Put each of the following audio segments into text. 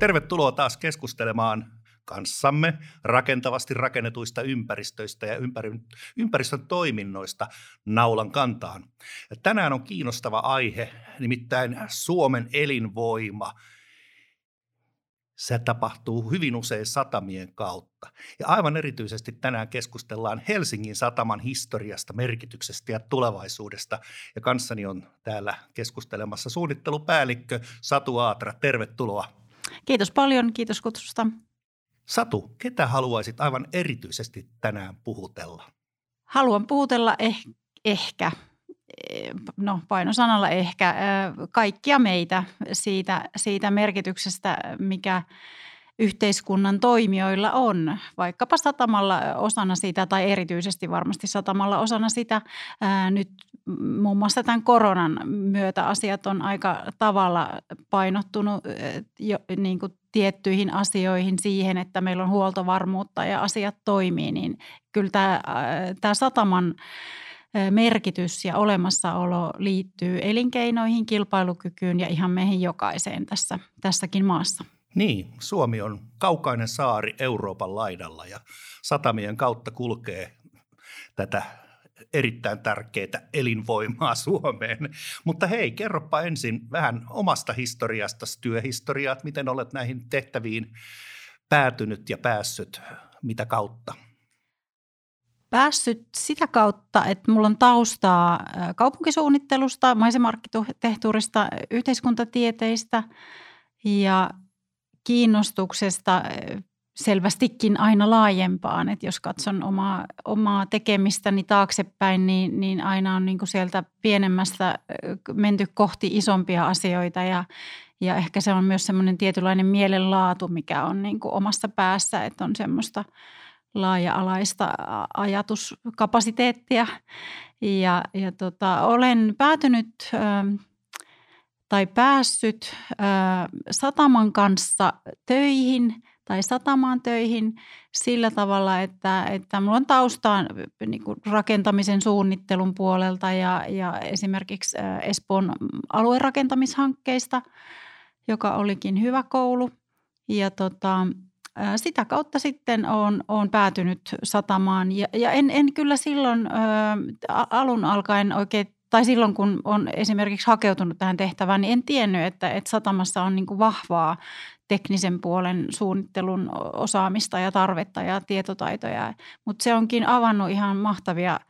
Tervetuloa taas keskustelemaan kanssamme rakentavasti rakennetuista ympäristöistä ja ympäristön toiminnoista naulan kantaan. Ja tänään on kiinnostava aihe, nimittäin Suomen elinvoima. Se tapahtuu hyvin usein satamien kautta. Ja aivan erityisesti tänään keskustellaan Helsingin sataman historiasta, merkityksestä ja tulevaisuudesta. Ja kanssani on täällä keskustelemassa suunnittelupäällikkö Satu Aatra. Tervetuloa. Kiitos paljon, kiitos kutsusta. Satu, ketä haluaisit aivan erityisesti tänään puhutella? Haluan puhutella eh- ehkä, no painosanalla ehkä, kaikkia meitä siitä, siitä merkityksestä, mikä yhteiskunnan toimijoilla on, vaikkapa satamalla osana sitä tai erityisesti varmasti satamalla osana sitä. Ää, nyt muun muassa tämän koronan myötä asiat on aika tavalla painottunut jo, niin kuin tiettyihin asioihin siihen, että meillä on huoltovarmuutta ja asiat toimii, niin kyllä tämä, tämä sataman merkitys ja olemassaolo liittyy elinkeinoihin, kilpailukykyyn ja ihan meihin jokaiseen tässä, tässäkin maassa. Niin, Suomi on kaukainen saari Euroopan laidalla ja satamien kautta kulkee tätä erittäin tärkeää elinvoimaa Suomeen. Mutta hei, kerropa ensin vähän omasta historiasta, työhistoriaat, miten olet näihin tehtäviin päätynyt ja päässyt, mitä kautta? Päässyt sitä kautta, että mulla on taustaa kaupunkisuunnittelusta, maisemarkkitehtuurista, yhteiskuntatieteistä ja kiinnostuksesta selvästikin aina laajempaan. Että jos katson omaa, omaa tekemistäni taaksepäin, niin, niin aina on niin kuin sieltä pienemmästä menty kohti isompia asioita ja, ja ehkä se on myös semmoinen tietynlainen mielenlaatu, mikä on niin kuin omassa päässä, että on semmoista laaja-alaista ajatuskapasiteettia. Ja, ja tota, olen päätynyt tai päässyt sataman kanssa töihin – tai satamaan töihin sillä tavalla, että, että minulla on taustaa niin kuin rakentamisen suunnittelun puolelta ja, ja esimerkiksi Espoon aluerakentamishankkeista, joka olikin hyvä koulu. Ja tota, sitä kautta sitten olen, olen päätynyt satamaan ja, ja en, en kyllä silloin ä, alun alkaen oikein tai silloin kun on esimerkiksi hakeutunut tähän tehtävään, niin en tiennyt, että, että satamassa on niin vahvaa teknisen puolen suunnittelun osaamista ja tarvetta ja tietotaitoja. Mutta se onkin avannut ihan mahtavia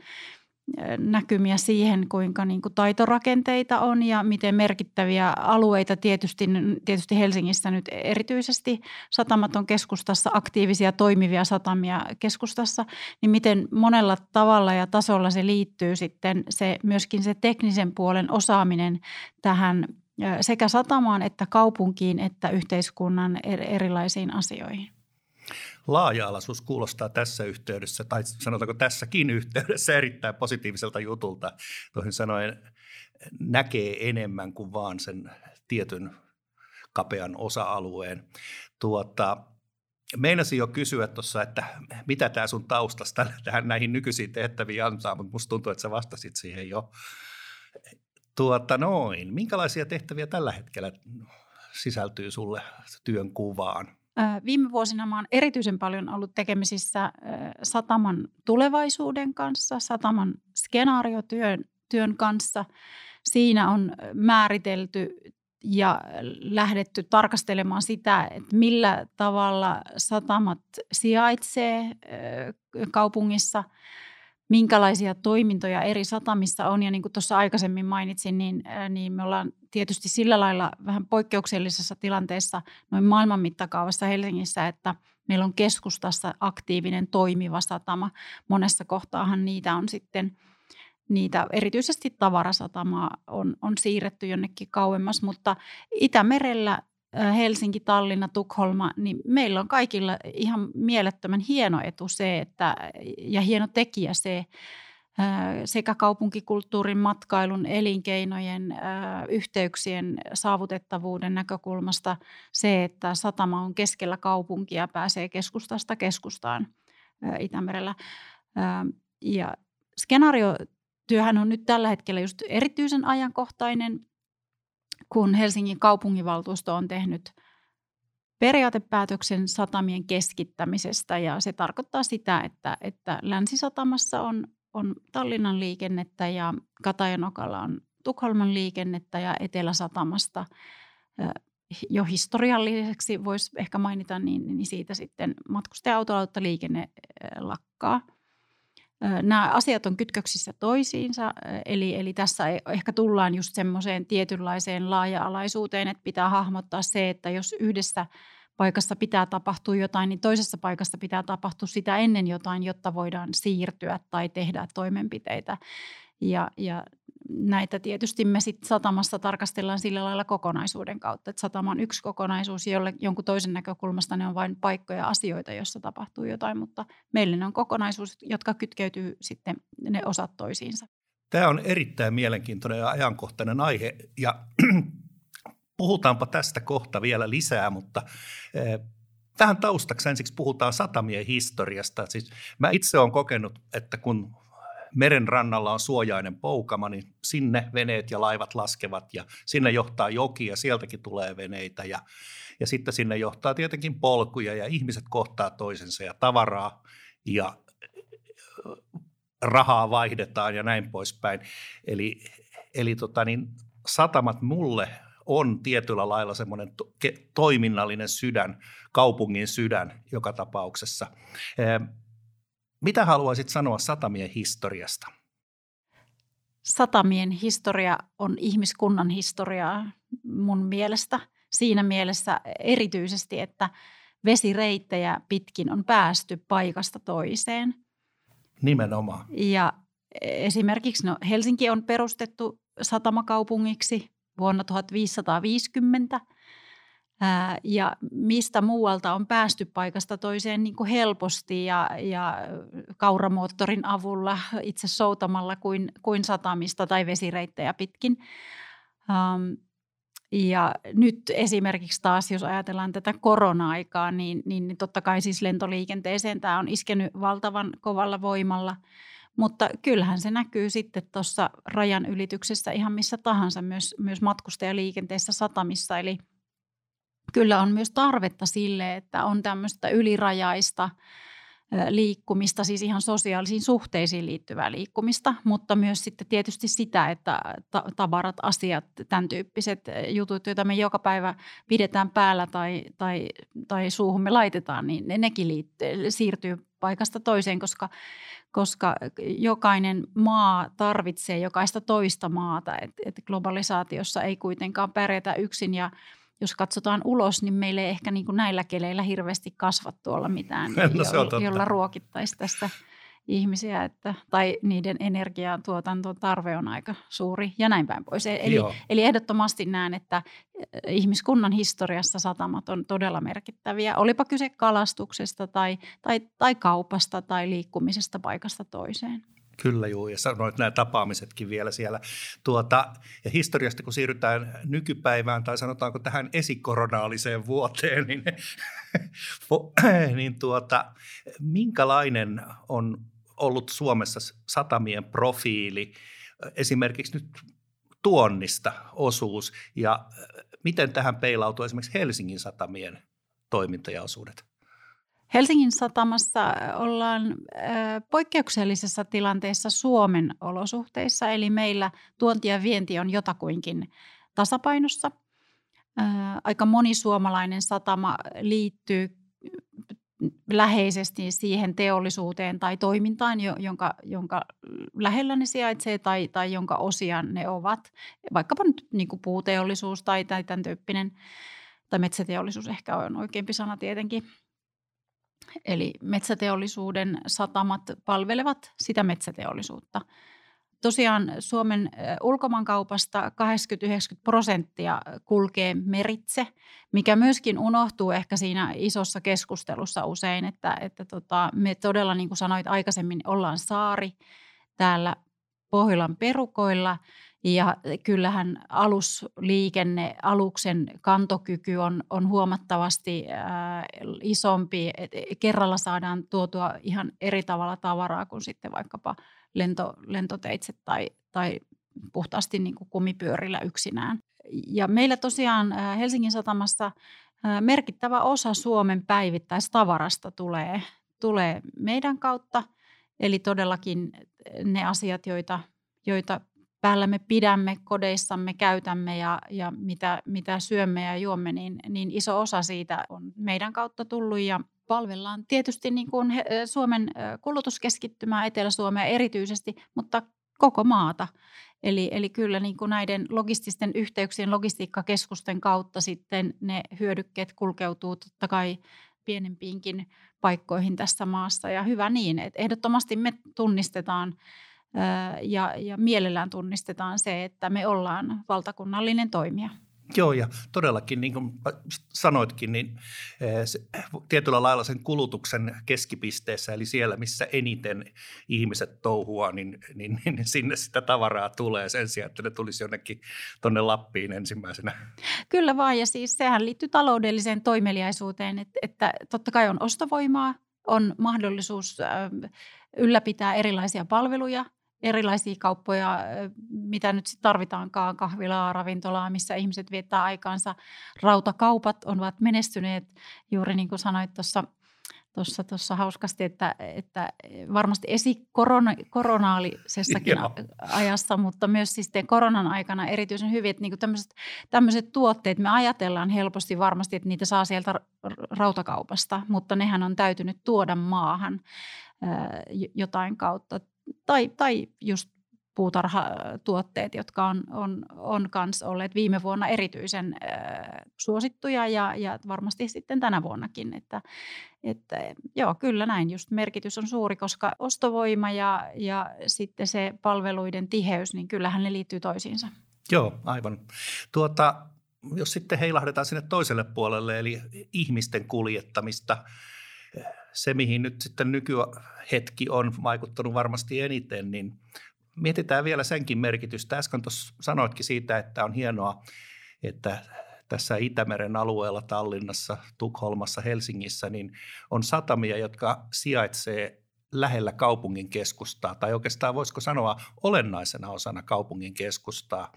näkymiä siihen, kuinka niin kuin taitorakenteita on ja miten merkittäviä alueita tietysti, tietysti Helsingissä nyt erityisesti satamaton keskustassa, aktiivisia toimivia satamia keskustassa, niin miten monella tavalla ja tasolla se liittyy sitten se, myöskin se teknisen puolen osaaminen tähän sekä satamaan että kaupunkiin että yhteiskunnan erilaisiin asioihin. Laaja-alaisuus kuulostaa tässä yhteydessä, tai sanotaanko tässäkin yhteydessä erittäin positiiviselta jutulta. Toisin sanoen näkee enemmän kuin vaan sen tietyn kapean osa-alueen. Tuota, meinasin jo kysyä tuossa, että mitä tämä sun taustasta tähän näihin nykyisiin tehtäviin antaa, mutta musta tuntuu, että sä vastasit siihen jo. Tuota noin, minkälaisia tehtäviä tällä hetkellä sisältyy sulle työn kuvaan? Viime vuosina olen erityisen paljon ollut tekemisissä sataman tulevaisuuden kanssa, sataman skenaariotyön työn kanssa. Siinä on määritelty ja lähdetty tarkastelemaan sitä, että millä tavalla satamat sijaitsee kaupungissa – minkälaisia toimintoja eri satamissa on. Ja niin kuin tuossa aikaisemmin mainitsin, niin, niin me ollaan tietysti sillä lailla vähän poikkeuksellisessa tilanteessa noin maailman mittakaavassa Helsingissä, että meillä on keskustassa aktiivinen toimiva satama. Monessa kohtaahan niitä on sitten niitä erityisesti tavarasatamaa on, on siirretty jonnekin kauemmas, mutta Itämerellä Helsinki, Tallinna, Tukholma, niin meillä on kaikilla ihan mielettömän hieno etu se, että, ja hieno tekijä se, sekä kaupunkikulttuurin, matkailun, elinkeinojen, yhteyksien saavutettavuuden näkökulmasta se, että satama on keskellä kaupunkia, pääsee keskustasta keskustaan Itämerellä. Ja skenaariotyöhän on nyt tällä hetkellä just erityisen ajankohtainen kun Helsingin kaupunginvaltuusto on tehnyt periaatepäätöksen satamien keskittämisestä ja se tarkoittaa sitä, että, että Länsisatamassa on, on Tallinnan liikennettä ja Katajanokalla on Tukholman liikennettä ja Eteläsatamasta jo historialliseksi voisi ehkä mainita, niin, niin siitä sitten matkustaja-autolautta liikenne lakkaa. Nämä asiat on kytköksissä toisiinsa, eli, eli tässä ehkä tullaan just semmoiseen tietynlaiseen laaja-alaisuuteen, että pitää hahmottaa se, että jos yhdessä paikassa pitää tapahtua jotain, niin toisessa paikassa pitää tapahtua sitä ennen jotain, jotta voidaan siirtyä tai tehdä toimenpiteitä. Ja, ja näitä tietysti me sitten satamassa tarkastellaan sillä lailla kokonaisuuden kautta, että satama on yksi kokonaisuus, jolle jonkun toisen näkökulmasta ne on vain paikkoja asioita, joissa tapahtuu jotain, mutta meille ne on kokonaisuus, jotka kytkeytyy sitten ne osat toisiinsa. Tämä on erittäin mielenkiintoinen ja ajankohtainen aihe ja puhutaanpa tästä kohta vielä lisää, mutta Tähän eh, taustaksi ensiksi puhutaan satamien historiasta. Siis mä itse olen kokenut, että kun meren rannalla on suojainen poukama, niin sinne veneet ja laivat laskevat ja sinne johtaa joki ja sieltäkin tulee veneitä ja, ja sitten sinne johtaa tietenkin polkuja ja ihmiset kohtaa toisensa ja tavaraa ja rahaa vaihdetaan ja näin poispäin. Eli, eli tota niin, satamat mulle on tietyllä lailla semmoinen to- toiminnallinen sydän, kaupungin sydän joka tapauksessa. Mitä haluaisit sanoa satamien historiasta? Satamien historia on ihmiskunnan historiaa mun mielestä. Siinä mielessä erityisesti, että vesireittejä pitkin on päästy paikasta toiseen. Nimenomaan. Ja esimerkiksi no, Helsinki on perustettu satamakaupungiksi vuonna 1550 – ja mistä muualta on päästy paikasta toiseen niin kuin helposti ja, ja kauramoottorin avulla itse soutamalla kuin, kuin satamista tai vesireittejä pitkin. Um, ja nyt esimerkiksi taas, jos ajatellaan tätä korona-aikaa, niin, niin totta kai siis lentoliikenteeseen tämä on iskenyt valtavan kovalla voimalla. Mutta kyllähän se näkyy sitten tuossa rajan ylityksessä ihan missä tahansa, myös, myös matkustajaliikenteessä satamissa. Eli – kyllä on myös tarvetta sille, että on tämmöistä ylirajaista liikkumista, siis ihan sosiaalisiin suhteisiin liittyvää liikkumista, mutta myös sitten tietysti sitä, että tavarat, asiat, tämän tyyppiset jutut, joita me joka päivä pidetään päällä tai, tai, tai suuhun me laitetaan, niin ne, nekin liittyy, siirtyy paikasta toiseen, koska, koska jokainen maa tarvitsee jokaista toista maata, että et globalisaatiossa ei kuitenkaan pärjätä yksin. Ja – jos katsotaan ulos, niin meillä ei ehkä niin kuin näillä keleillä hirveästi kasva tuolla mitään, no, jolla, jolla ruokittaisi tässä ihmisiä, että, tai niiden energiatuotanton tarve on aika suuri ja näin päin pois. Eli, eli ehdottomasti näen, että eh, ihmiskunnan historiassa satamat on todella merkittäviä. Olipa kyse kalastuksesta tai, tai, tai kaupasta tai liikkumisesta paikasta toiseen. Kyllä juu, ja sanoit nämä tapaamisetkin vielä siellä. Tuota, ja historiasta kun siirrytään nykypäivään tai sanotaanko tähän esikoronaaliseen vuoteen, niin, niin tuota, minkälainen on ollut Suomessa satamien profiili, esimerkiksi nyt tuonnista osuus, ja miten tähän peilautuu esimerkiksi Helsingin satamien toiminta ja osuudet? Helsingin satamassa ollaan poikkeuksellisessa tilanteessa Suomen olosuhteissa, eli meillä tuonti ja vienti on jotakuinkin tasapainossa. Aika moni suomalainen satama liittyy läheisesti siihen teollisuuteen tai toimintaan, jonka, jonka lähellä ne sijaitsee tai, tai jonka osia ne ovat. Vaikkapa nyt niin kuin puuteollisuus tai, tai tämän tyyppinen, tai metsäteollisuus ehkä on oikeampi sana tietenkin – Eli metsäteollisuuden satamat palvelevat sitä metsäteollisuutta. Tosiaan Suomen ulkomaankaupasta 80-90 prosenttia kulkee meritse, mikä myöskin unohtuu ehkä siinä isossa keskustelussa usein, että, että tota, me todella, niin kuin sanoit aikaisemmin, ollaan saari täällä Pohjolan perukoilla – ja kyllähän alusliikenne, aluksen kantokyky on, on huomattavasti ää, isompi. Et kerralla saadaan tuotua ihan eri tavalla tavaraa kuin sitten vaikkapa lento, lentoteitse tai, tai puhtaasti niin kuin kumipyörillä yksinään. Ja meillä tosiaan Helsingin satamassa merkittävä osa Suomen päivittäistavarasta tulee, tulee meidän kautta. Eli todellakin ne asiat, joita, joita päällä me pidämme, kodeissamme käytämme ja, ja mitä, mitä syömme ja juomme, niin, niin iso osa siitä on meidän kautta tullut ja palvellaan tietysti niin kuin Suomen kulutuskeskittymää, Etelä-Suomea erityisesti, mutta koko maata. Eli, eli kyllä niin kuin näiden logististen yhteyksien, logistiikkakeskusten kautta sitten ne hyödykkeet kulkeutuu totta kai pienempiinkin paikkoihin tässä maassa. Ja hyvä niin, että ehdottomasti me tunnistetaan ja, ja mielellään tunnistetaan se, että me ollaan valtakunnallinen toimija. Joo, ja todellakin, niin kuin sanoitkin, niin se, tietyllä lailla sen kulutuksen keskipisteessä, eli siellä, missä eniten ihmiset touhua, niin, niin, niin sinne sitä tavaraa tulee sen sijaan, että ne tulisi jonnekin tuonne Lappiin ensimmäisenä. Kyllä vaan, ja siis sehän liittyy taloudelliseen toimeliaisuuteen, että, että totta kai on ostovoimaa, on mahdollisuus ylläpitää erilaisia palveluja – erilaisia kauppoja, mitä nyt sit tarvitaankaan, kahvilaa, ravintolaa, missä ihmiset viettää aikaansa. Rautakaupat ovat menestyneet, juuri niin kuin sanoit tuossa tuossa, tuossa hauskasti, että, että varmasti esikoronaalisessakin ajassa, mutta myös siis koronan aikana erityisen hyvin, että niin tämmöiset, tämmöiset tuotteet, me ajatellaan helposti varmasti, että niitä saa sieltä rautakaupasta, mutta nehän on täytynyt tuoda maahan jotain kautta tai, tai just puutarhatuotteet, jotka on, on, on kans olleet viime vuonna erityisen äh, suosittuja ja, ja varmasti sitten tänä vuonnakin. Että, että joo, kyllä näin. Just merkitys on suuri, koska ostovoima ja, ja sitten se palveluiden tiheys, niin kyllähän ne liittyy toisiinsa. Joo, aivan. Tuota, jos sitten heilahdetaan sinne toiselle puolelle, eli ihmisten kuljettamista – se, mihin nyt sitten nykyhetki on vaikuttanut varmasti eniten, niin mietitään vielä senkin merkitystä. Äsken tuossa sanoitkin siitä, että on hienoa, että tässä Itämeren alueella, Tallinnassa, Tukholmassa, Helsingissä, niin on satamia, jotka sijaitsee lähellä kaupungin keskustaa, tai oikeastaan voisiko sanoa olennaisena osana kaupungin keskustaa.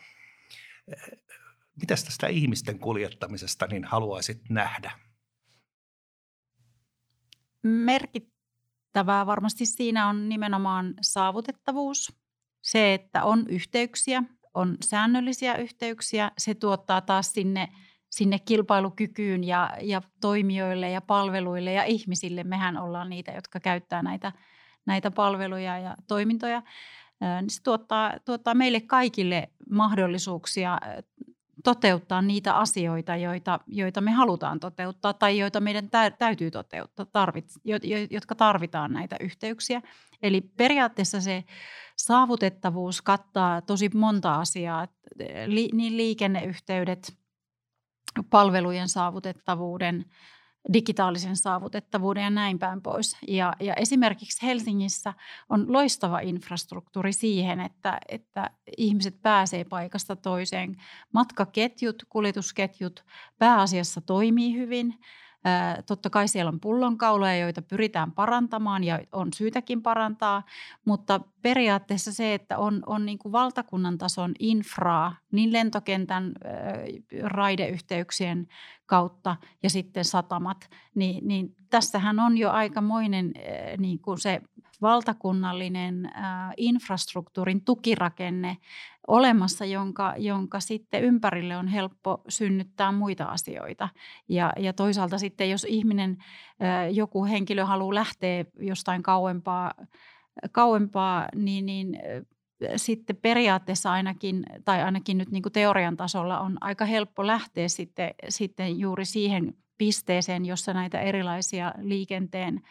Mitäs tästä ihmisten kuljettamisesta niin haluaisit nähdä? Merkittävää varmasti siinä on nimenomaan saavutettavuus. Se, että on yhteyksiä, on säännöllisiä yhteyksiä, se tuottaa taas sinne, sinne kilpailukykyyn ja, ja toimijoille ja palveluille ja ihmisille. Mehän ollaan niitä, jotka käyttää näitä, näitä palveluja ja toimintoja. Se tuottaa, tuottaa meille kaikille mahdollisuuksia toteuttaa niitä asioita, joita, joita me halutaan toteuttaa tai joita meidän täytyy toteuttaa, tarvit, jotka tarvitaan näitä yhteyksiä. Eli periaatteessa se saavutettavuus kattaa tosi monta asiaa, niin liikenneyhteydet, palvelujen saavutettavuuden, digitaalisen saavutettavuuden ja näin päin pois. Ja, ja esimerkiksi Helsingissä on loistava infrastruktuuri siihen, että, että ihmiset pääsee paikasta toiseen. Matkaketjut, kuljetusketjut pääasiassa toimii hyvin. Totta kai siellä on pullonkauloja, joita pyritään parantamaan ja on syytäkin parantaa, mutta periaatteessa se, että on, on niin kuin valtakunnan tason infraa niin lentokentän raideyhteyksien kautta ja sitten satamat, niin, niin tässähän on jo aikamoinen niin kuin se valtakunnallinen infrastruktuurin tukirakenne olemassa, jonka, jonka sitten ympärille on helppo synnyttää muita asioita. Ja, ja toisaalta sitten, jos ihminen, joku henkilö haluaa lähteä jostain kauempaa, kauempaa niin, niin sitten periaatteessa ainakin, tai ainakin nyt niin kuin teorian tasolla on aika helppo lähteä sitten, sitten juuri siihen pisteeseen, jossa näitä erilaisia liikenteen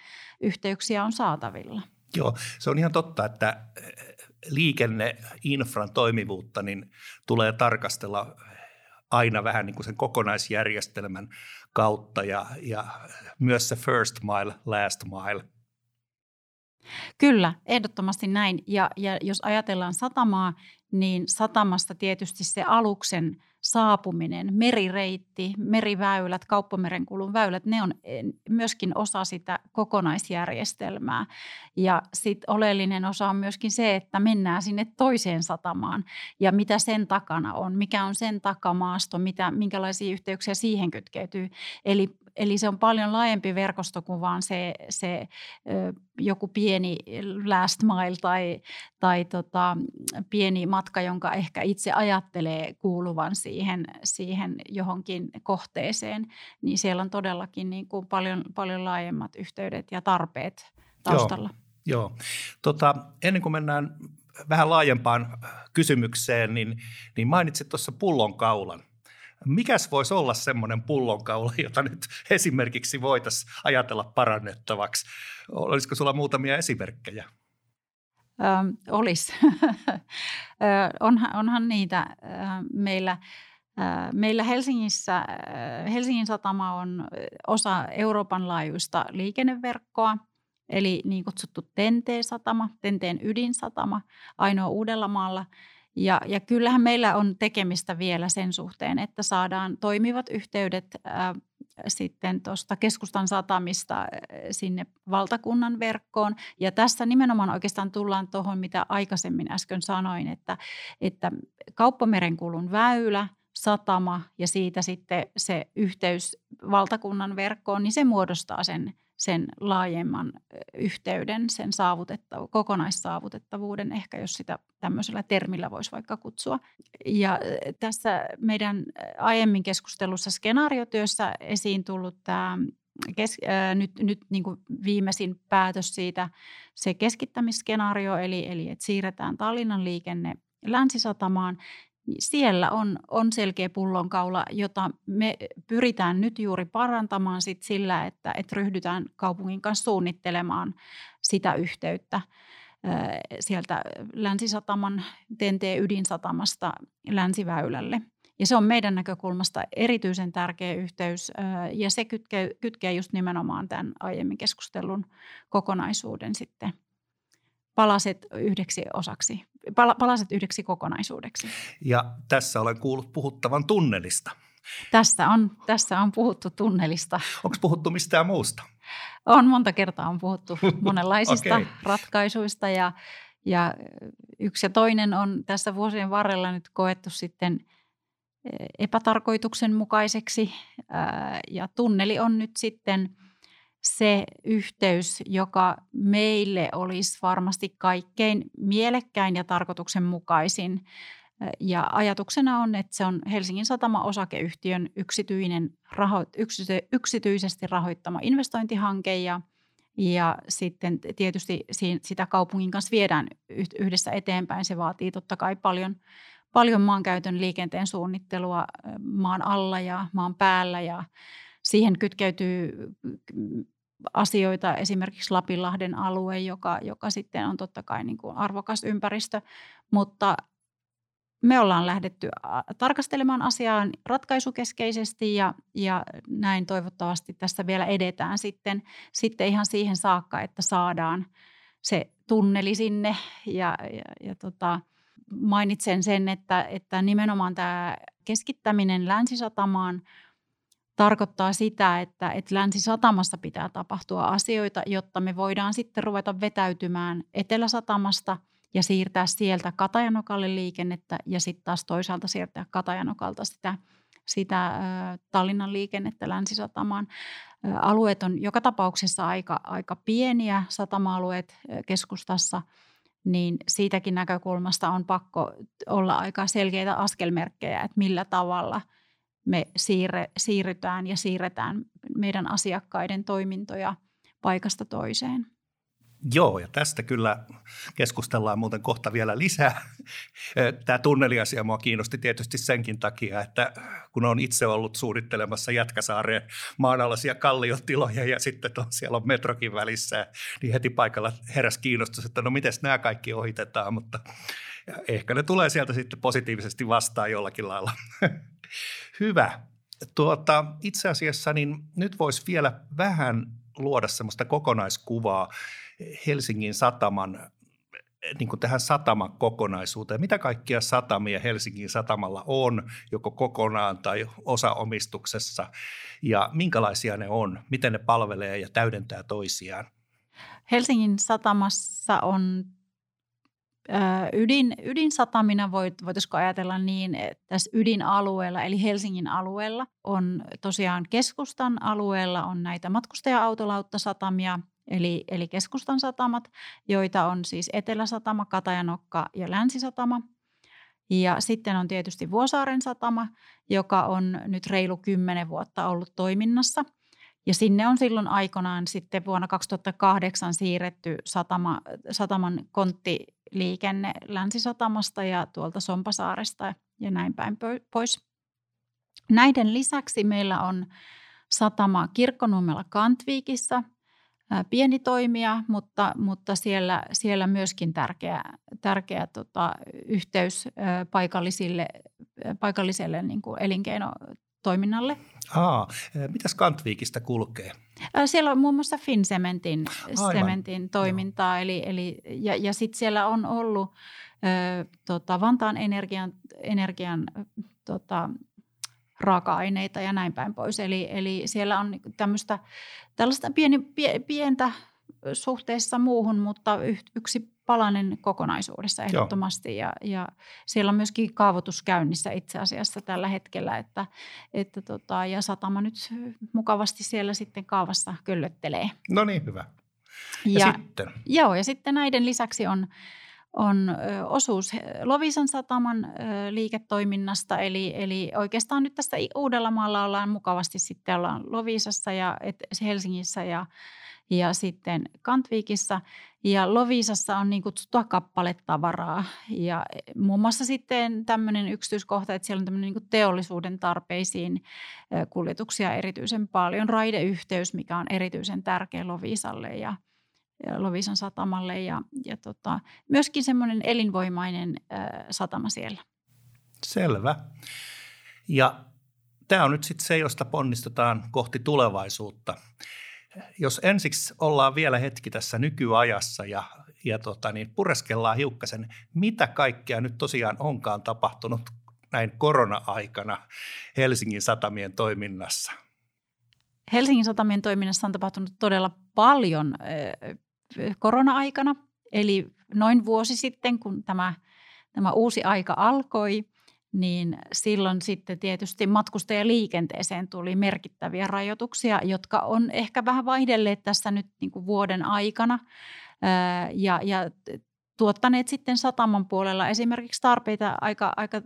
yhteyksiä on saatavilla. Joo, se on ihan totta, että liikenneinfran toimivuutta niin tulee tarkastella aina vähän niin kuin sen kokonaisjärjestelmän kautta ja, ja myös se first mile, last mile. Kyllä, ehdottomasti näin. Ja, ja jos ajatellaan satamaa, niin satamasta tietysti se aluksen saapuminen, merireitti, meriväylät, kauppamerenkulun väylät, ne on myöskin osa sitä kokonaisjärjestelmää. Ja sitten oleellinen osa on myöskin se, että mennään sinne toiseen satamaan ja mitä sen takana on, mikä on sen takamaasto, mitä, minkälaisia yhteyksiä siihen kytkeytyy. Eli Eli se on paljon laajempi verkosto kuin vaan se, se joku pieni last mile tai, tai tota, pieni matka, jonka ehkä itse ajattelee kuuluvan siihen, siihen johonkin kohteeseen. Niin siellä on todellakin niin kuin paljon, paljon laajemmat yhteydet ja tarpeet taustalla. Joo, joo. Tota, ennen kuin mennään vähän laajempaan kysymykseen, niin, niin mainitsit tuossa pullonkaulan. Mikäs voisi olla semmoinen pullonkaula, jota nyt esimerkiksi voitaisiin ajatella parannettavaksi? Olisiko sulla muutamia esimerkkejä? Ähm, olisi. onhan, onhan niitä meillä. Meillä Helsingissä, Helsingin satama on osa Euroopan laajuista liikenneverkkoa, eli niin kutsuttu TENTE-satama, TENTEen ydinsatama, ainoa Uudellamaalla – ja, ja kyllähän meillä on tekemistä vielä sen suhteen, että saadaan toimivat yhteydet äh, sitten tuosta keskustan satamista sinne valtakunnan verkkoon. Ja tässä nimenomaan oikeastaan tullaan tuohon, mitä aikaisemmin äsken sanoin, että, että kauppamerenkulun väylä, satama ja siitä sitten se yhteys valtakunnan verkkoon, niin se muodostaa sen sen laajemman yhteyden, sen saavutettav- kokonaissaavutettavuuden, ehkä jos sitä tämmöisellä termillä voisi vaikka kutsua. Ja tässä meidän aiemmin keskustelussa skenaariotyössä esiin tullut tämä kes, ää, nyt, nyt niin kuin viimeisin päätös siitä, se keskittämisskenaario, eli, eli että siirretään Tallinnan liikenne Länsisatamaan, siellä on, on selkeä pullonkaula, jota me pyritään nyt juuri parantamaan sit sillä, että, että ryhdytään kaupungin kanssa suunnittelemaan sitä yhteyttä sieltä Länsisataman, TNT-ydinsatamasta Länsiväylälle. Ja se on meidän näkökulmasta erityisen tärkeä yhteys ja se kytkee, kytkee just nimenomaan tämän aiemmin keskustelun kokonaisuuden sitten palaset yhdeksi osaksi, palaset yhdeksi kokonaisuudeksi. Ja tässä olen kuullut puhuttavan tunnelista. Tässä on, tässä on puhuttu tunnelista. Onko puhuttu mistään muusta? On, monta kertaa on puhuttu monenlaisista okay. ratkaisuista ja, ja yksi ja toinen on tässä vuosien varrella nyt koettu sitten epätarkoituksenmukaiseksi ja tunneli on nyt sitten – se yhteys, joka meille olisi varmasti kaikkein mielekkäin ja tarkoituksenmukaisin. Ja ajatuksena on, että se on Helsingin satama osakeyhtiön yksityinen, raho, yksity, yksityisesti rahoittama investointihanke ja, ja sitten tietysti sitä kaupungin kanssa viedään yhdessä eteenpäin. Se vaatii totta kai paljon, paljon maankäytön liikenteen suunnittelua maan alla ja maan päällä ja siihen kytkeytyy asioita, esimerkiksi Lapinlahden alue, joka, joka sitten on totta kai niin kuin arvokas ympäristö, mutta me ollaan lähdetty tarkastelemaan asiaa ratkaisukeskeisesti ja, ja näin toivottavasti tässä vielä edetään sitten, sitten ihan siihen saakka, että saadaan se tunneli sinne. Ja, ja, ja tota, mainitsen sen, että, että nimenomaan tämä keskittäminen länsisatamaan – tarkoittaa sitä, että, että Länsi-satamassa pitää tapahtua asioita, jotta me voidaan sitten ruveta vetäytymään Etelä-satamasta ja siirtää sieltä Katajanokalle liikennettä ja sitten taas toisaalta siirtää Katajanokalta sitä, sitä äh, Tallinnan liikennettä Länsi-satamaan. Äh, alueet on joka tapauksessa aika, aika pieniä, satama-alueet äh, keskustassa, niin siitäkin näkökulmasta on pakko olla aika selkeitä askelmerkkejä, että millä tavalla – me siirre, siirrytään ja siirretään meidän asiakkaiden toimintoja paikasta toiseen. Joo, ja tästä kyllä keskustellaan muuten kohta vielä lisää. Tämä tunneliasia mua kiinnosti tietysti senkin takia, että kun on itse ollut suunnittelemassa Jätkäsaareen maanalaisia kalliotiloja ja sitten on, siellä on metrokin välissä, niin heti paikalla heräs kiinnostus, että no miten nämä kaikki ohitetaan, mutta ehkä ne tulee sieltä sitten positiivisesti vastaan jollakin lailla. Hyvä. Tuota, itse asiassa niin nyt voisi vielä vähän luoda semmoista kokonaiskuvaa Helsingin sataman niin kuin tähän satamakokonaisuuteen. Mitä kaikkia satamia Helsingin satamalla on, joko kokonaan tai osaomistuksessa, ja minkälaisia ne on, miten ne palvelee ja täydentää toisiaan? Helsingin satamassa on ydin, ydinsatamina voit, voitaisiko ajatella niin, että tässä ydinalueella eli Helsingin alueella on tosiaan keskustan alueella on näitä matkustaja-autolauttasatamia – eli, eli keskustan satamat, joita on siis Eteläsatama, Katajanokka ja Länsisatama. Ja sitten on tietysti Vuosaaren satama, joka on nyt reilu kymmenen vuotta ollut toiminnassa. Ja sinne on silloin aikanaan sitten vuonna 2008 siirretty satama, sataman konttiliikenne Länsisatamasta ja tuolta Sompasaaresta ja näin päin pois. Näiden lisäksi meillä on satama Kirkkonummella Kantviikissa – pieni toimija, mutta, mutta siellä, siellä myöskin tärkeä, tärkeä tota, yhteys paikallisille, paikalliselle niin kuin elinkeinotoiminnalle. Aa, mitäs Kantviikista kulkee? Siellä on muun muassa Finsementin sementin toimintaa, eli, eli, ja, ja sitten siellä on ollut ö, tota, Vantaan energian, energian tota, raaka-aineita ja näin päin pois. Eli, eli siellä on niinku tämmöistä, tällaista pieni, pientä suhteessa muuhun, mutta yksi palanen kokonaisuudessa ehdottomasti. Ja, ja siellä on myöskin kaavoitus käynnissä itse asiassa tällä hetkellä, että, että tota, ja satama nyt mukavasti siellä sitten kaavassa köllöttelee. No niin, hyvä. Ja, ja sitten? Joo, ja sitten näiden lisäksi on on osuus Lovisan sataman liiketoiminnasta. Eli, eli oikeastaan nyt tässä Uudellamaalla ollaan mukavasti sitten ollaan Lovisassa ja Helsingissä ja, ja sitten Kantviikissa. Ja Lovisassa on niin kutsuttua kappaletavaraa ja muun muassa sitten tämmöinen yksityiskohta, että siellä on tämmöinen niin teollisuuden tarpeisiin kuljetuksia erityisen paljon. Raideyhteys, mikä on erityisen tärkeä Lovisalle ja – Lovisan satamalle ja, ja tota, myöskin semmoinen elinvoimainen satama siellä. Selvä. Ja tämä on nyt sitten se, josta ponnistetaan kohti tulevaisuutta. Jos ensiksi ollaan vielä hetki tässä nykyajassa ja, ja tota, niin pureskellaan hiukkasen, mitä kaikkea nyt tosiaan onkaan tapahtunut näin korona-aikana Helsingin satamien toiminnassa? Helsingin satamien toiminnassa on tapahtunut todella paljon korona-aikana, eli noin vuosi sitten, kun tämä, tämä uusi aika alkoi, niin silloin sitten tietysti matkustajaliikenteeseen tuli merkittäviä rajoituksia, jotka on ehkä vähän vaihdelleet tässä nyt niin kuin vuoden aikana ja, ja tuottaneet sitten sataman puolella esimerkiksi tarpeita aika, aika,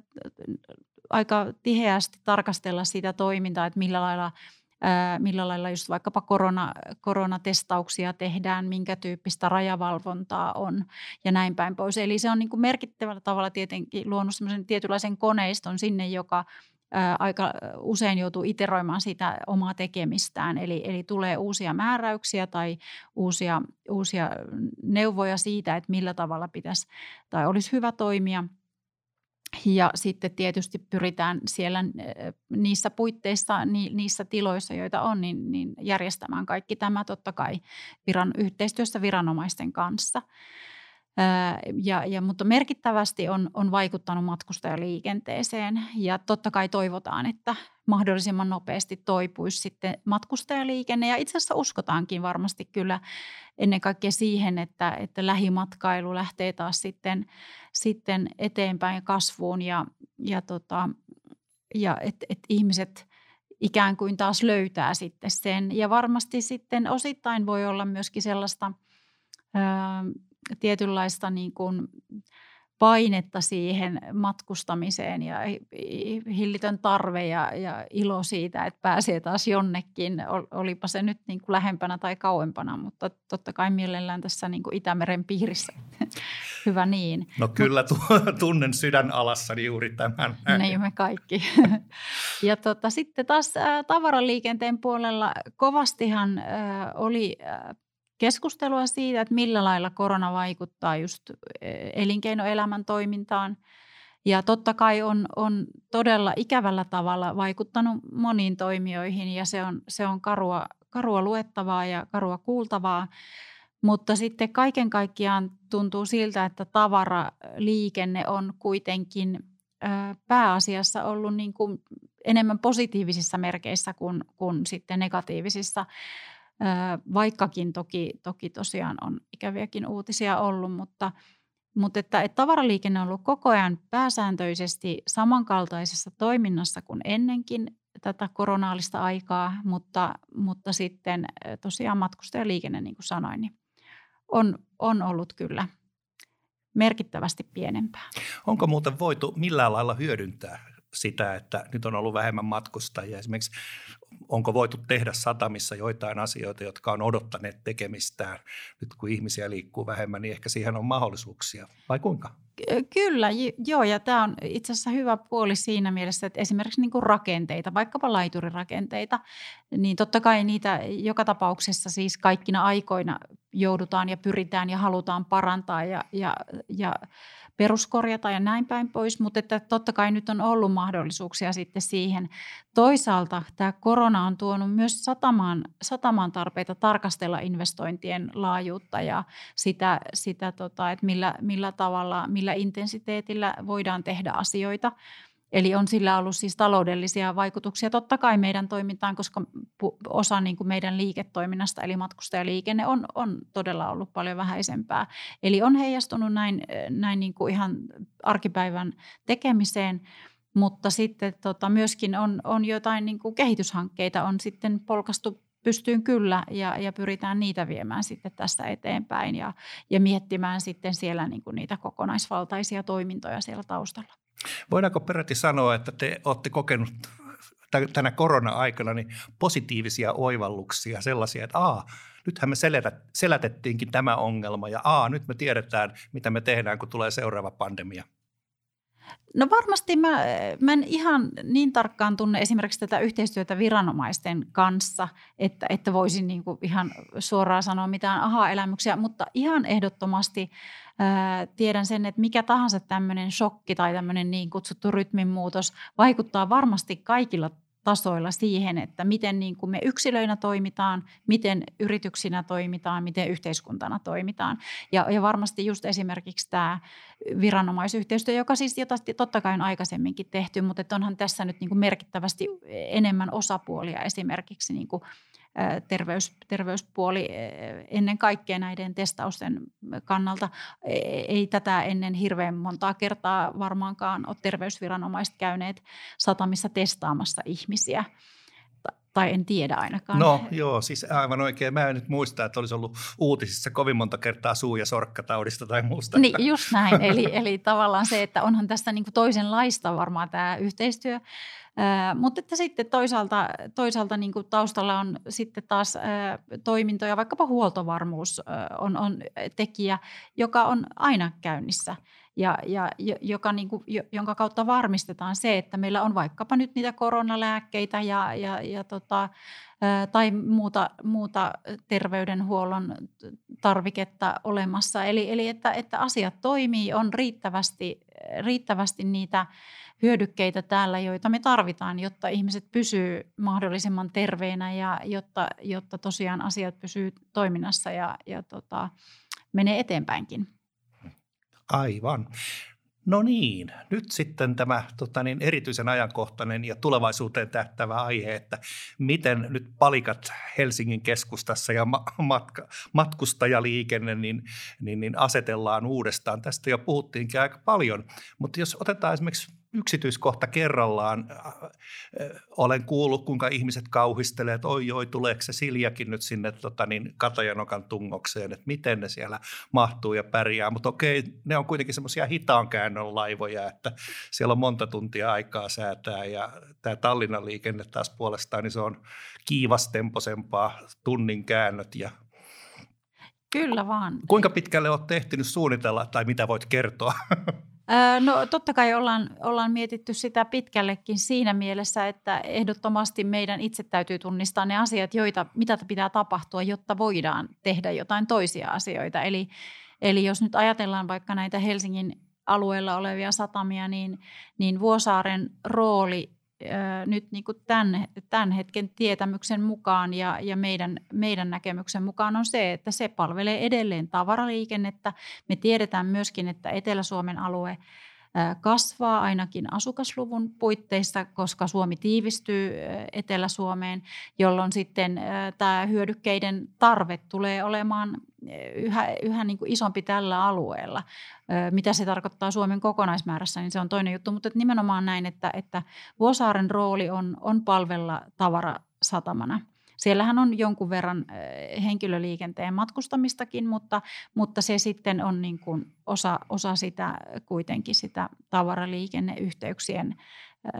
aika tiheästi tarkastella sitä toimintaa, että millä lailla – millä lailla just vaikkapa korona, koronatestauksia tehdään, minkä tyyppistä rajavalvontaa on ja näin päin pois. Eli se on niin kuin merkittävällä tavalla tietenkin luonut tietynlaisen koneiston sinne, joka aika usein joutuu iteroimaan sitä omaa tekemistään. Eli, eli tulee uusia määräyksiä tai uusia, uusia neuvoja siitä, että millä tavalla pitäisi tai olisi hyvä toimia – ja sitten tietysti pyritään siellä niissä puitteissa, niissä tiloissa, joita on, niin, niin järjestämään kaikki tämä totta kai viran, yhteistyössä viranomaisten kanssa. Ja, ja, mutta merkittävästi on, on vaikuttanut matkustajaliikenteeseen ja totta kai toivotaan, että mahdollisimman nopeasti toipuisi sitten matkustajaliikenne. Ja itse asiassa uskotaankin varmasti kyllä ennen kaikkea siihen, että, että lähimatkailu lähtee taas sitten, sitten eteenpäin kasvuun ja, ja, tota, ja että et ihmiset ikään kuin taas löytää sitten sen. Ja varmasti sitten osittain voi olla myöskin sellaista tietynlaista niin kuin painetta siihen matkustamiseen ja hillitön tarve ja, ja ilo siitä, että pääsee taas jonnekin, olipa se nyt niin kuin lähempänä tai kauempana, mutta totta kai mielellään tässä niin kuin Itämeren piirissä. Hyvä niin. No kyllä tunnen sydän alassani juuri tämän. Niin me kaikki. ja tota, sitten taas tavaraliikenteen puolella kovastihan oli keskustelua siitä, että millä lailla korona vaikuttaa just e, elinkeinoelämän toimintaan. Ja totta kai on, on todella ikävällä tavalla vaikuttanut moniin toimijoihin ja se on, se on karua, karua luettavaa ja karua kuultavaa. mutta sitten kaiken kaikkiaan tuntuu siltä, että tavaraliikenne on kuitenkin pääasiassa ollut niin kuin enemmän positiivisissa merkeissä kuin, kuin sitten negatiivisissa, vaikkakin toki, toki tosiaan on ikäviäkin uutisia ollut, mutta, mutta että, että tavaraliikenne on ollut koko ajan pääsääntöisesti samankaltaisessa toiminnassa kuin ennenkin tätä koronaalista aikaa, mutta, mutta sitten tosiaan matkustajaliikenne, niin kuin sanoin, niin on, on ollut kyllä merkittävästi pienempää. Onko muuten voitu millään lailla hyödyntää sitä, että nyt on ollut vähemmän matkustajia. Esimerkiksi onko voitu tehdä satamissa joitain asioita, jotka on odottaneet tekemistään. Nyt kun ihmisiä liikkuu vähemmän, niin ehkä siihen on mahdollisuuksia. Vai kuinka? Kyllä, joo, ja tämä on itse asiassa hyvä puoli siinä mielessä, että esimerkiksi niin rakenteita, vaikkapa laiturirakenteita, niin totta kai niitä joka tapauksessa siis kaikkina aikoina joudutaan ja pyritään ja halutaan parantaa ja, ja, ja peruskorjata ja näin päin pois, mutta että totta kai nyt on ollut mahdollisuuksia sitten siihen. Toisaalta tämä korona on tuonut myös satamaan, satamaan tarpeita tarkastella investointien laajuutta ja sitä, sitä tota, että millä, millä tavalla, millä intensiteetillä voidaan tehdä asioita. Eli on sillä ollut siis taloudellisia vaikutuksia totta kai meidän toimintaan, koska osa niin kuin meidän liiketoiminnasta eli matkustajaliikenne on, on todella ollut paljon vähäisempää. Eli on heijastunut näin, näin niin kuin ihan arkipäivän tekemiseen, mutta sitten tota, myöskin on, on jotain niin kuin kehityshankkeita on sitten polkastu pystyyn kyllä ja, ja pyritään niitä viemään sitten tästä eteenpäin ja, ja miettimään sitten siellä niin kuin niitä kokonaisvaltaisia toimintoja siellä taustalla. Voidaanko peräti sanoa, että te olette kokenut tänä korona-aikana niin positiivisia oivalluksia, sellaisia, että aa, nythän me selätettiinkin tämä ongelma ja aa, nyt me tiedetään, mitä me tehdään, kun tulee seuraava pandemia? No varmasti mä, mä en ihan niin tarkkaan tunne esimerkiksi tätä yhteistyötä viranomaisten kanssa, että, että voisin niin kuin ihan suoraan sanoa mitään aha-elämyksiä, mutta ihan ehdottomasti tiedän sen, että mikä tahansa tämmöinen shokki tai tämmöinen niin kutsuttu rytminmuutos vaikuttaa varmasti kaikilla tasoilla siihen, että miten niin kuin me yksilöinä toimitaan, miten yrityksinä toimitaan, miten yhteiskuntana toimitaan. Ja, ja varmasti just esimerkiksi tämä viranomaisyhteistyö, joka siis jota totta kai on aikaisemminkin tehty, mutta onhan tässä nyt niin kuin merkittävästi enemmän osapuolia esimerkiksi niin kuin terveys, terveyspuoli ennen kaikkea näiden testausten kannalta. E, ei tätä ennen hirveän montaa kertaa varmaankaan ole terveysviranomaiset käyneet satamissa testaamassa ihmisiä tai en tiedä ainakaan. No joo, siis aivan oikein. Mä en nyt muista, että olisi ollut uutisissa kovin monta kertaa suu- ja sorkkataudista tai muusta. Niin, just näin. Eli, eli tavallaan se, että onhan tässä niin toisenlaista varmaan tämä yhteistyö. Mutta että sitten toisaalta, toisaalta niin taustalla on sitten taas toimintoja, vaikkapa huoltovarmuus on, on tekijä, joka on aina käynnissä ja, ja joka, niin kuin, jonka kautta varmistetaan se, että meillä on vaikkapa nyt niitä koronalääkkeitä ja, ja, ja tota, tai muuta, muuta terveydenhuollon tarviketta olemassa. Eli, eli että, että asiat toimii, on riittävästi, riittävästi niitä hyödykkeitä täällä, joita me tarvitaan, jotta ihmiset pysyy mahdollisimman terveinä ja jotta, jotta tosiaan asiat pysyy toiminnassa ja, ja tota, menee eteenpäinkin. Aivan. No niin, nyt sitten tämä tota niin, erityisen ajankohtainen ja tulevaisuuteen tähtävä aihe, että miten nyt palikat Helsingin keskustassa ja matka, matkustajaliikenne niin, niin, niin asetellaan uudestaan. Tästä jo puhuttiinkin aika paljon, mutta jos otetaan esimerkiksi yksityiskohta kerrallaan. Äh, äh, olen kuullut, kuinka ihmiset kauhistelee, että oi oi, tuleeko se Siljakin nyt sinne tota, niin, Katajanokan tungokseen, että miten ne siellä mahtuu ja pärjää. Mutta okei, ne on kuitenkin semmoisia hitaan käännön laivoja, että siellä on monta tuntia aikaa säätää ja tämä Tallinnan liikenne taas puolestaan, niin se on kiivastemposempaa tunnin käännöt ja Kyllä vaan. Kuinka pitkälle olet tehtynyt suunnitella tai mitä voit kertoa? No totta kai ollaan, ollaan mietitty sitä pitkällekin siinä mielessä, että ehdottomasti meidän itse täytyy tunnistaa ne asiat, joita, mitä pitää tapahtua, jotta voidaan tehdä jotain toisia asioita. Eli, eli jos nyt ajatellaan vaikka näitä Helsingin alueella olevia satamia, niin, niin Vuosaaren rooli nyt niin kuin tämän, tämän hetken tietämyksen mukaan ja, ja meidän, meidän näkemyksen mukaan on se, että se palvelee edelleen tavaraliikennettä. Me tiedetään myöskin, että Etelä-Suomen alue kasvaa ainakin asukasluvun puitteissa, koska Suomi tiivistyy Etelä-Suomeen, jolloin sitten tämä hyödykkeiden tarve tulee olemaan yhä, yhä niin kuin isompi tällä alueella. Mitä se tarkoittaa Suomen kokonaismäärässä, niin se on toinen juttu, mutta nimenomaan näin, että, että Vuosaaren rooli on, on palvella tavarasatamana – Siellähän on jonkun verran henkilöliikenteen matkustamistakin, mutta, mutta se sitten on niin kuin osa, osa sitä kuitenkin sitä tavaraliikenneyhteyksien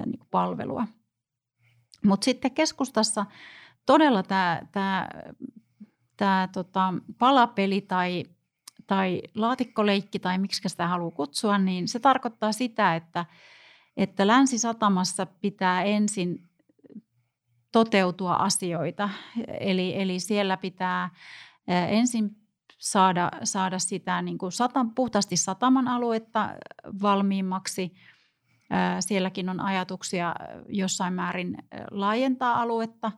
niin kuin palvelua. Mutta sitten keskustassa todella tämä, tämä, tämä tota, palapeli tai, tai laatikkoleikki tai miksi sitä haluaa kutsua, niin se tarkoittaa sitä, että, että Länsi-Satamassa pitää ensin toteutua asioita. Eli, eli siellä pitää ensin saada, saada sitä niin kuin sata, puhtaasti sataman aluetta valmiimmaksi. Sielläkin on ajatuksia jossain määrin laajentaa aluetta.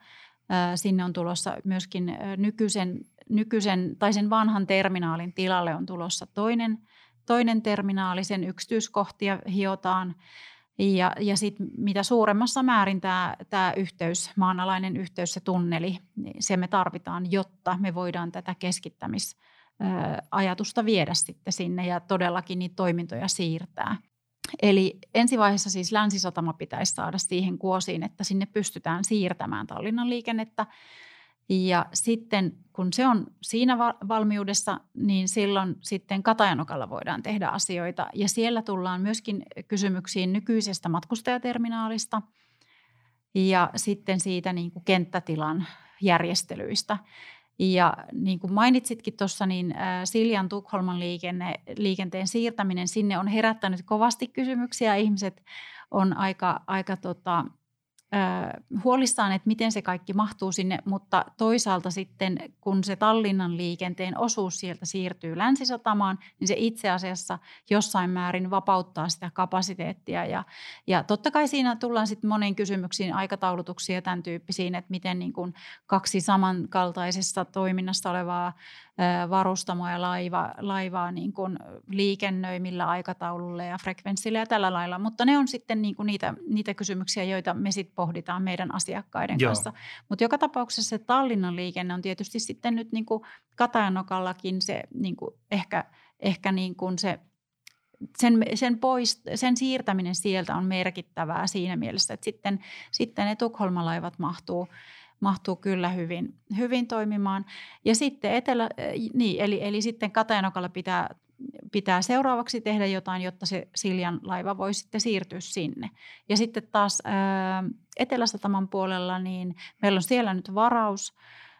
Sinne on tulossa myöskin nykyisen, nykyisen tai sen vanhan terminaalin tilalle on tulossa toinen, toinen terminaali. Sen yksityiskohtia hiotaan ja, ja sitten mitä suuremmassa määrin tämä, yhteys, maanalainen yhteys, se tunneli, niin se me tarvitaan, jotta me voidaan tätä keskittämisajatusta viedä sitten sinne ja todellakin niitä toimintoja siirtää. Eli ensivaiheessa siis Länsisatama pitäisi saada siihen kuosiin, että sinne pystytään siirtämään Tallinnan liikennettä – ja sitten kun se on siinä valmiudessa, niin silloin sitten Katajanokalla voidaan tehdä asioita. Ja siellä tullaan myöskin kysymyksiin nykyisestä matkustajaterminaalista ja sitten siitä niin kuin kenttätilan järjestelyistä. Ja niin kuin mainitsitkin tuossa, niin Siljan Tukholman liikenne, liikenteen siirtäminen sinne on herättänyt kovasti kysymyksiä. Ihmiset on aika, aika tota, huolissaan, että miten se kaikki mahtuu sinne, mutta toisaalta sitten kun se Tallinnan liikenteen osuus sieltä siirtyy länsisatamaan, niin se itse asiassa jossain määrin vapauttaa sitä kapasiteettia. Ja, ja totta kai siinä tullaan sitten monen kysymyksiin aikataulutuksia ja tämän tyyppisiin, että miten niin kuin kaksi samankaltaisessa toiminnassa olevaa varustamoa ja laiva, laivaa niin kuin liikennöi millä aikataululla ja frekvenssillä ja tällä lailla. Mutta ne on sitten niin kuin niitä, niitä kysymyksiä, joita me sitten pohditaan meidän asiakkaiden Joo. kanssa. Mutta joka tapauksessa se Tallinnan liikenne on tietysti sitten nyt niin kuin Katajanokallakin se niin kuin ehkä, ehkä niin kuin se sen, sen, pois, sen siirtäminen sieltä on merkittävää siinä mielessä, että sitten, sitten ne Tukholmalaivat mahtuu, mahtuu kyllä hyvin, hyvin toimimaan. Ja sitten etelä, niin, eli, eli sitten Katajanokalla pitää, pitää seuraavaksi tehdä jotain, jotta se Siljan laiva voi sitten siirtyä sinne. Ja sitten taas ää, Eteläsataman puolella, niin meillä on siellä nyt varaus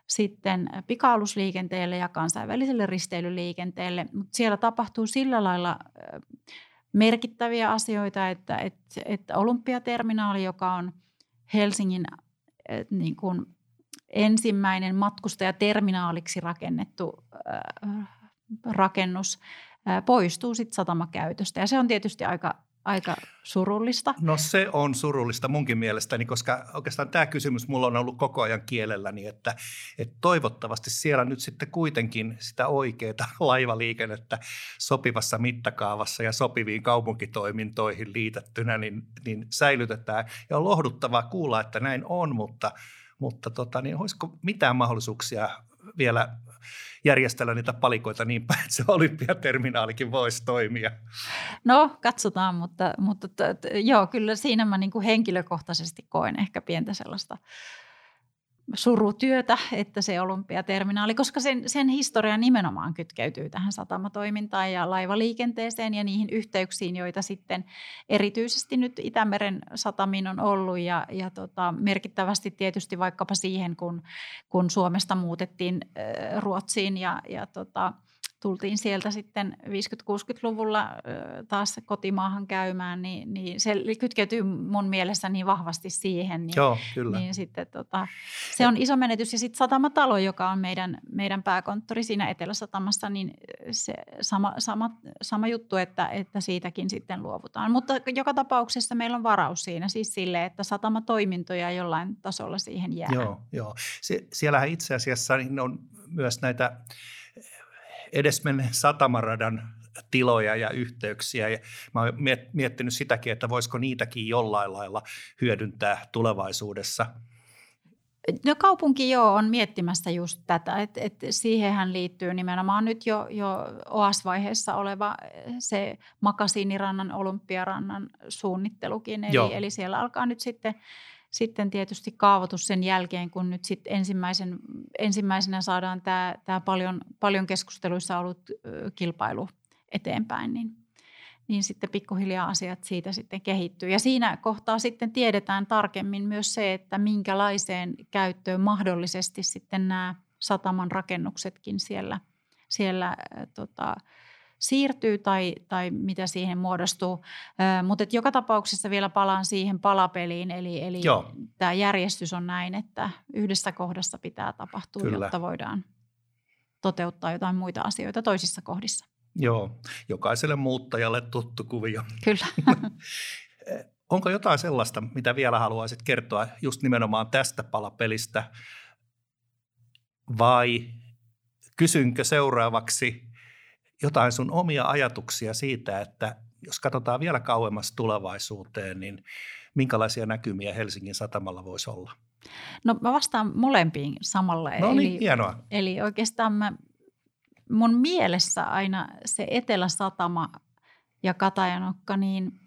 sitten pikaalusliikenteelle ja kansainväliselle risteilyliikenteelle, mutta siellä tapahtuu sillä lailla merkittäviä asioita, että, että, että olympiaterminaali, joka on Helsingin niin kuin ensimmäinen matkustajaterminaaliksi rakennettu äh, rakennus äh, poistuu sitten satamakäytöstä. Ja se on tietysti aika, aika surullista. No se on surullista munkin mielestäni, koska oikeastaan tämä kysymys mulla on ollut koko ajan kielelläni, että, että toivottavasti siellä nyt sitten kuitenkin sitä oikeaa laivaliikennettä sopivassa mittakaavassa ja sopiviin kaupunkitoimintoihin liitettynä niin, niin säilytetään. Ja on lohduttavaa kuulla, että näin on, mutta – mutta tota, niin olisiko mitään mahdollisuuksia vielä järjestellä niitä palikoita niin päin, että se olympiaterminaalikin voisi toimia? No katsotaan, mutta, mutta t- t- joo, kyllä siinä mä niin kuin henkilökohtaisesti koen ehkä pientä sellaista surutyötä, että se olympiaterminaali, koska sen, sen historia nimenomaan kytkeytyy tähän satamatoimintaan ja laivaliikenteeseen ja niihin yhteyksiin, joita sitten erityisesti nyt Itämeren satamiin on ollut. Ja, ja tota, merkittävästi tietysti vaikkapa siihen, kun, kun Suomesta muutettiin Ruotsiin ja, ja tota, tultiin sieltä sitten 50-60-luvulla taas kotimaahan käymään, niin, niin se kytkeytyy mun mielessä niin vahvasti siihen. Niin, Joo, kyllä. Niin sitten tota, se on iso menetys. Ja sitten Satamatalo, joka on meidän, meidän pääkonttori siinä Etelä-Satamassa, niin se sama, sama, sama juttu, että, että siitäkin sitten luovutaan. Mutta joka tapauksessa meillä on varaus siinä siis sille, että satamatoimintoja jollain tasolla siihen jää. Joo, joo. Sie- siellähän itse asiassa niin on myös näitä edesmenneen satamaradan tiloja ja yhteyksiä. Ja mä oon miettinyt sitäkin, että voisiko niitäkin jollain lailla hyödyntää tulevaisuudessa. No kaupunki joo on miettimässä just tätä, että, että siihenhän liittyy nimenomaan nyt jo, jo OAS-vaiheessa oleva se Makasiinirannan, Olympiarannan suunnittelukin. Eli, eli siellä alkaa nyt sitten sitten tietysti kaavoitus sen jälkeen, kun nyt sitten ensimmäisen, ensimmäisenä saadaan tämä paljon, paljon keskusteluissa ollut kilpailu eteenpäin, niin, niin sitten pikkuhiljaa asiat siitä sitten kehittyy. Ja siinä kohtaa sitten tiedetään tarkemmin myös se, että minkälaiseen käyttöön mahdollisesti sitten nämä sataman rakennuksetkin siellä, siellä tota, siirtyy tai, tai mitä siihen muodostuu. Mutta joka tapauksessa vielä palaan siihen palapeliin, eli, eli tämä järjestys on näin, että yhdessä kohdassa pitää tapahtua, Kyllä. jotta voidaan toteuttaa jotain muita asioita toisissa kohdissa. Joo, jokaiselle muuttajalle tuttu kuvio. Kyllä. Onko jotain sellaista, mitä vielä haluaisit kertoa just nimenomaan tästä palapelistä vai kysynkö seuraavaksi jotain sun omia ajatuksia siitä, että jos katsotaan vielä kauemmas tulevaisuuteen, niin minkälaisia näkymiä Helsingin satamalla voisi olla? No mä vastaan molempiin samalla. No niin, eli, hienoa. Eli oikeastaan mä, mun mielessä aina se Etelä-Satama ja Katajanokka, niin –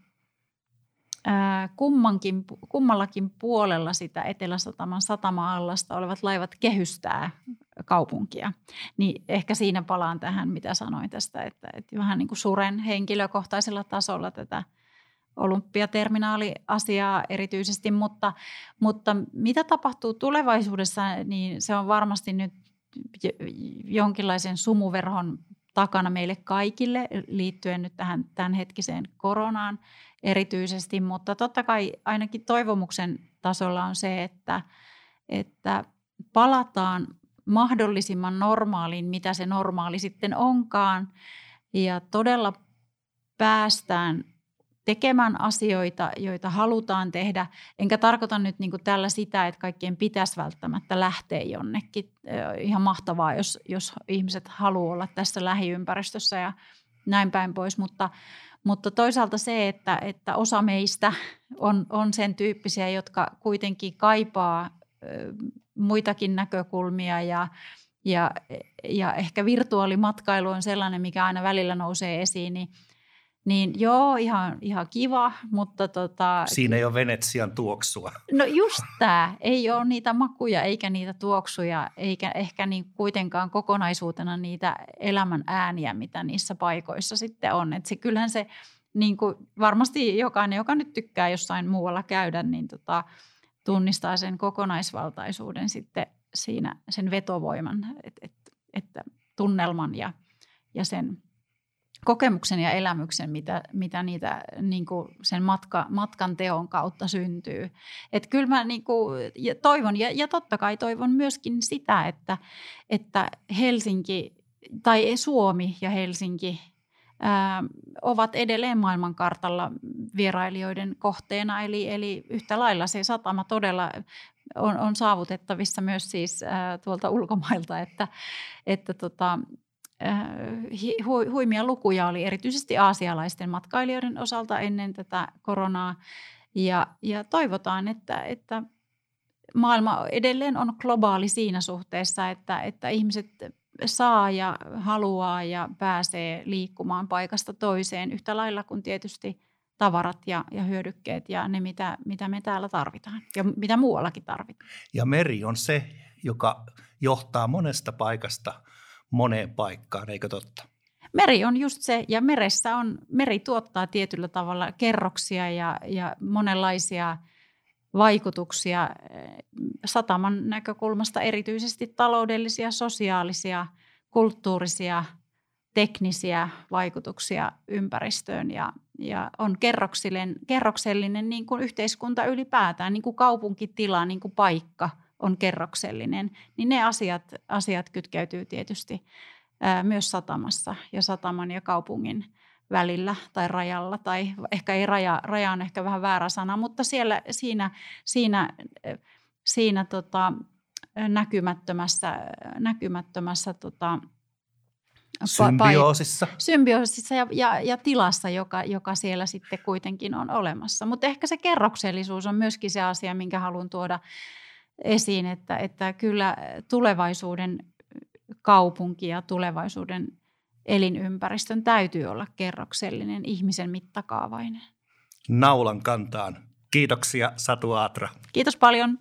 kummankin, kummallakin puolella sitä Etelä-Sataman satama-allasta olevat laivat kehystää kaupunkia. Niin ehkä siinä palaan tähän, mitä sanoin tästä, että, että vähän niin kuin suren henkilökohtaisella tasolla tätä olympiaterminaaliasiaa erityisesti, mutta, mutta mitä tapahtuu tulevaisuudessa, niin se on varmasti nyt jonkinlaisen sumuverhon takana meille kaikille liittyen nyt tähän tämänhetkiseen koronaan erityisesti, mutta totta kai ainakin toivomuksen tasolla on se, että, että palataan mahdollisimman normaaliin, mitä se normaali sitten onkaan, ja todella päästään tekemään asioita, joita halutaan tehdä. Enkä tarkoita nyt niin kuin tällä sitä, että kaikkien pitäisi välttämättä lähteä jonnekin. Ihan mahtavaa, jos, jos ihmiset haluaa olla tässä lähiympäristössä ja näin päin pois, mutta, mutta toisaalta se, että, että osa meistä on, on sen tyyppisiä, jotka kuitenkin kaipaa muitakin näkökulmia ja, ja, ja ehkä virtuaalimatkailu on sellainen, mikä aina välillä nousee esiin, niin, niin joo, ihan, ihan kiva, mutta tota... Siinä ei ole Venetsian tuoksua. No just tämä, ei ole niitä makuja eikä niitä tuoksuja, eikä ehkä niin kuitenkaan kokonaisuutena niitä elämän ääniä, mitä niissä paikoissa sitten on. Et se, kyllähän se niin kuin varmasti jokainen, joka nyt tykkää jossain muualla käydä, niin tota, tunnistaa sen kokonaisvaltaisuuden sitten siinä, sen vetovoiman, että et, että tunnelman ja, ja sen kokemuksen ja elämyksen, mitä, mitä niitä niin kuin sen matka, matkan teon kautta syntyy. Että kyllä mä niin kuin, ja toivon, ja, ja totta kai toivon myöskin sitä, että, että Helsinki tai Suomi ja Helsinki ovat edelleen maailmankartalla vierailijoiden kohteena. Eli, eli yhtä lailla se satama todella on, on saavutettavissa myös siis ää, tuolta ulkomailta, että, että tota, huimia lukuja oli erityisesti aasialaisten matkailijoiden osalta ennen tätä koronaa. Ja, ja toivotaan, että, että maailma edelleen on globaali siinä suhteessa, että, että ihmiset saa ja haluaa ja pääsee liikkumaan paikasta toiseen yhtä lailla kuin tietysti tavarat ja, ja hyödykkeet ja ne, mitä, mitä me täällä tarvitaan ja mitä muuallakin tarvitaan. Ja meri on se, joka johtaa monesta paikasta – moneen paikkaan, eikö totta? Meri on just se, ja meressä on, meri tuottaa tietyllä tavalla kerroksia ja, ja monenlaisia vaikutuksia sataman näkökulmasta, erityisesti taloudellisia, sosiaalisia, kulttuurisia, teknisiä vaikutuksia ympäristöön ja, ja on kerroksellinen, kerroksellinen niin kuin yhteiskunta ylipäätään, niin kuin kaupunkitila, niin kuin paikka on kerroksellinen, niin ne asiat, asiat kytkeytyy tietysti ää, myös satamassa ja sataman ja kaupungin välillä tai rajalla, tai ehkä ei raja, raja on ehkä vähän väärä sana, mutta siellä, siinä, siinä, siinä tota, näkymättömässä, näkymättömässä tota, Symbioosissa. Symbioosissa ja, ja, ja tilassa, joka, joka siellä sitten kuitenkin on olemassa. Mutta ehkä se kerroksellisuus on myöskin se asia, minkä haluan tuoda esiin, että, että kyllä tulevaisuuden kaupunki ja tulevaisuuden elinympäristön täytyy olla kerroksellinen, ihmisen mittakaavainen. Naulan kantaan. Kiitoksia Satu Aatra. Kiitos paljon.